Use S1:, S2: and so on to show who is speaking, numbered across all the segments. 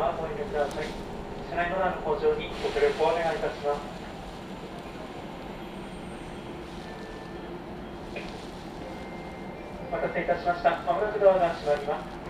S1: はご遠慮ください。車内ドアの向上にご協力をお願いいたします。お待たせいたしました。まもなくドアが閉まります。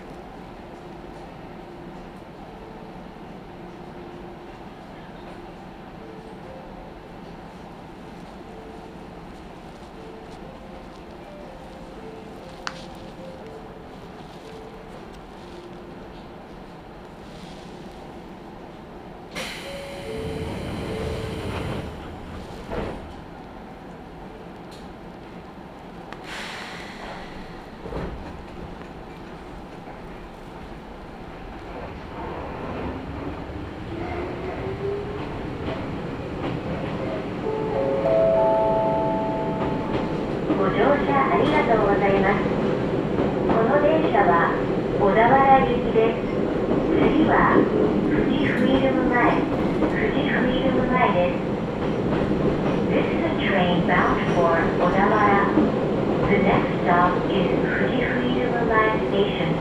S2: ご乗車あありがとうございます。この電車は小田原行きです。次は富士フイルム前、富士フイルム前です。This is a train bound for 小田原。The next stop is 富士フイルム前 station.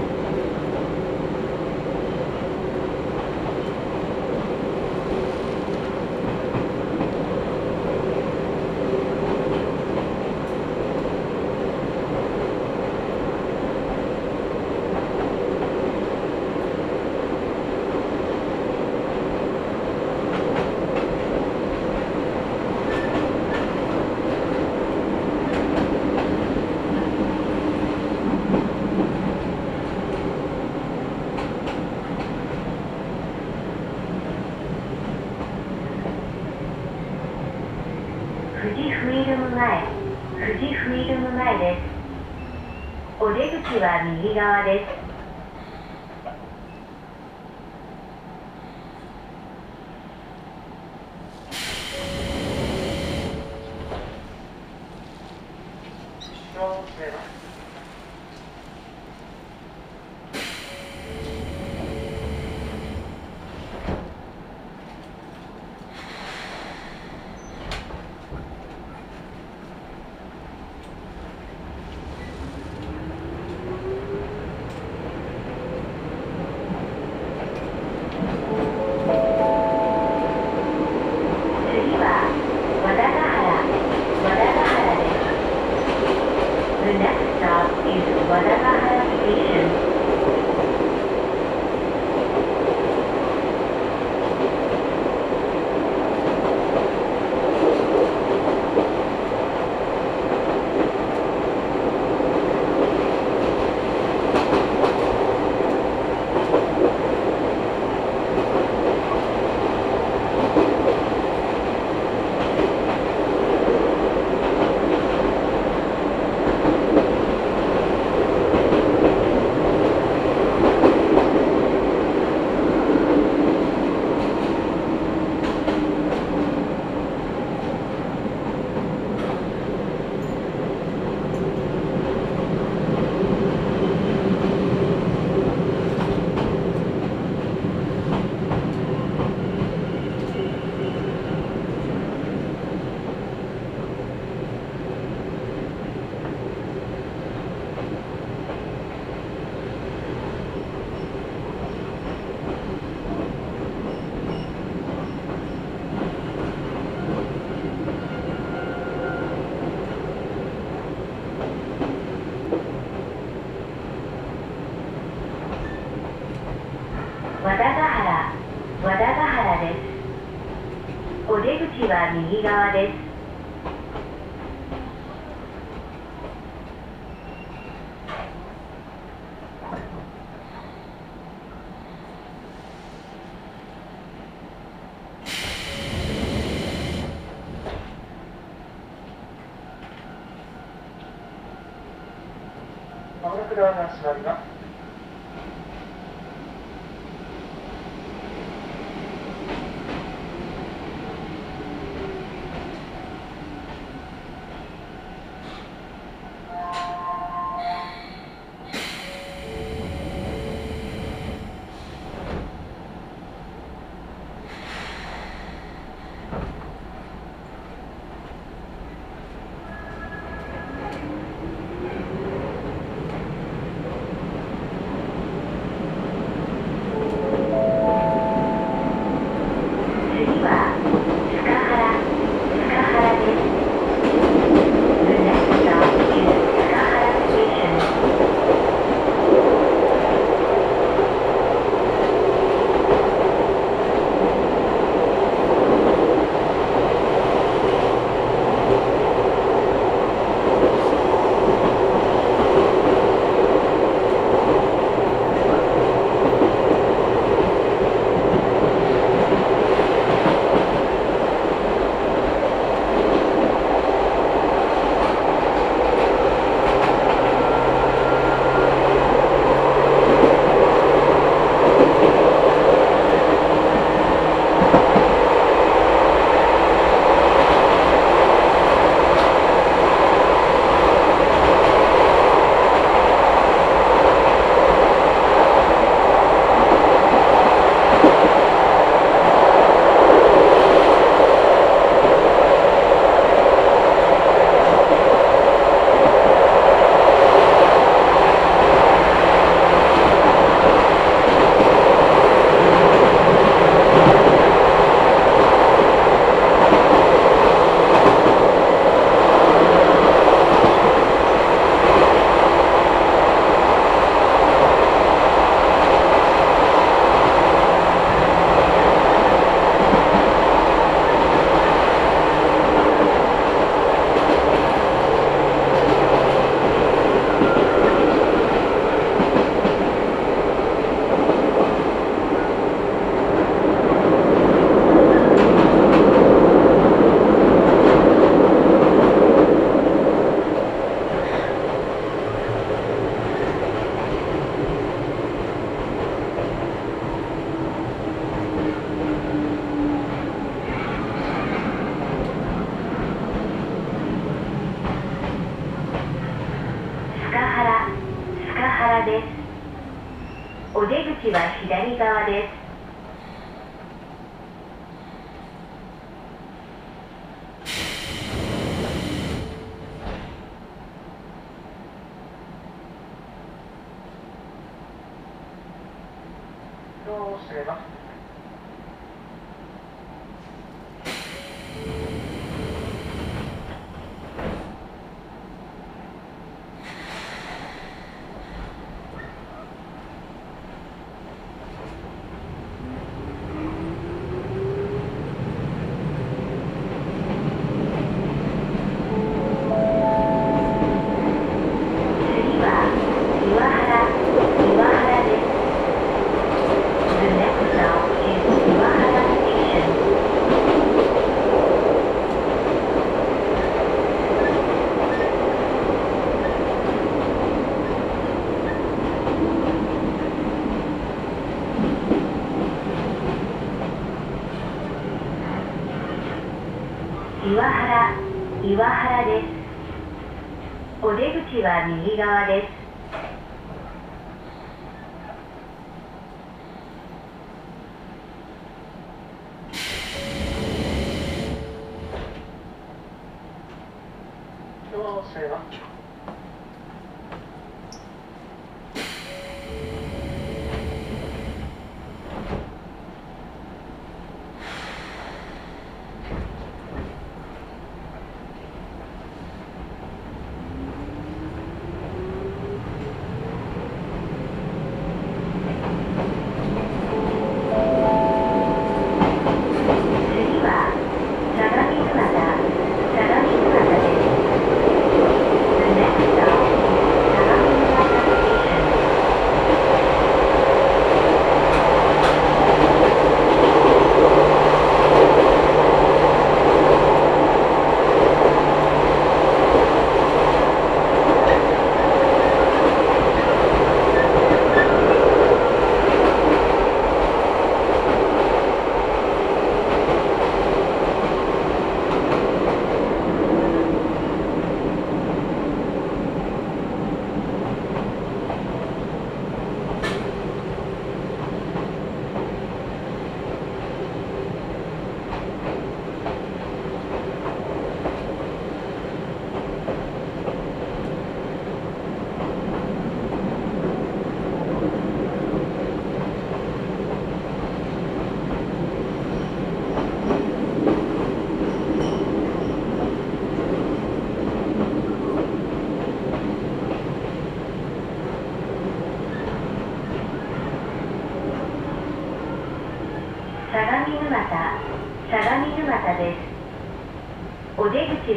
S2: 富士フイルム前、富士フイルム前です。お出口は右側です。お出口は右側です。
S1: Thank you. は
S2: 左側です。口は右側です。
S1: どうす
S2: る。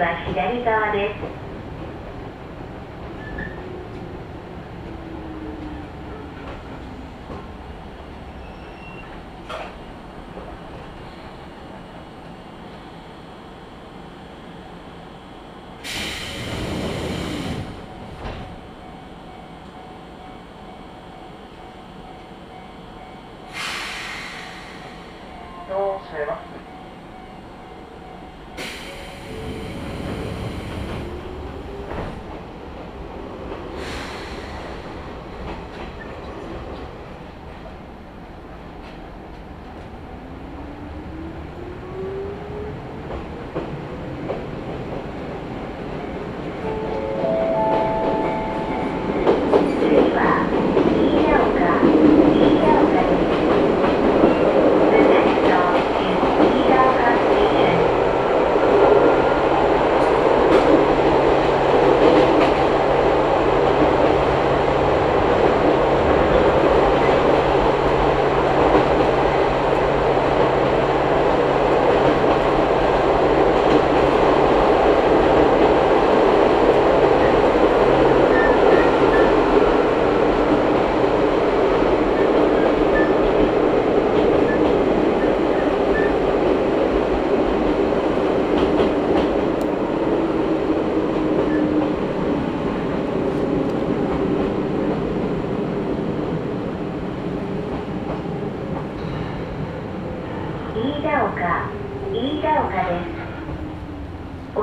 S2: は左側です。
S1: どうすれ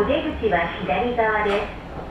S2: 出口は左側
S1: です。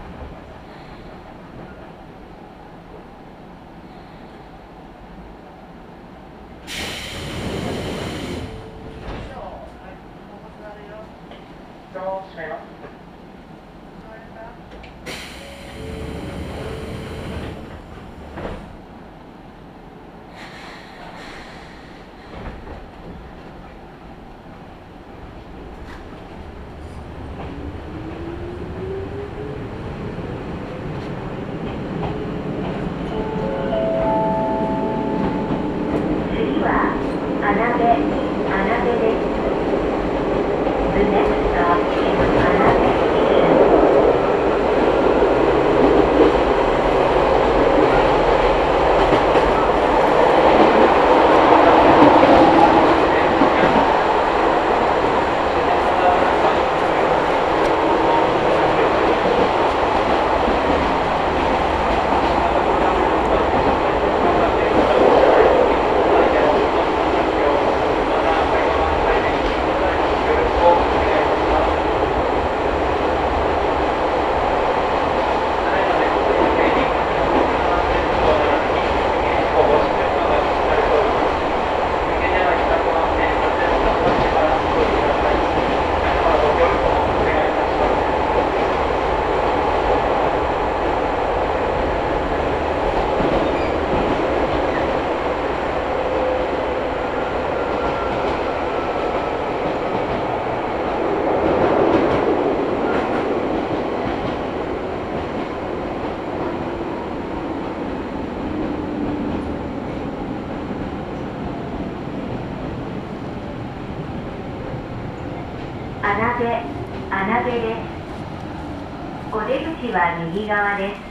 S1: お出口は右側です。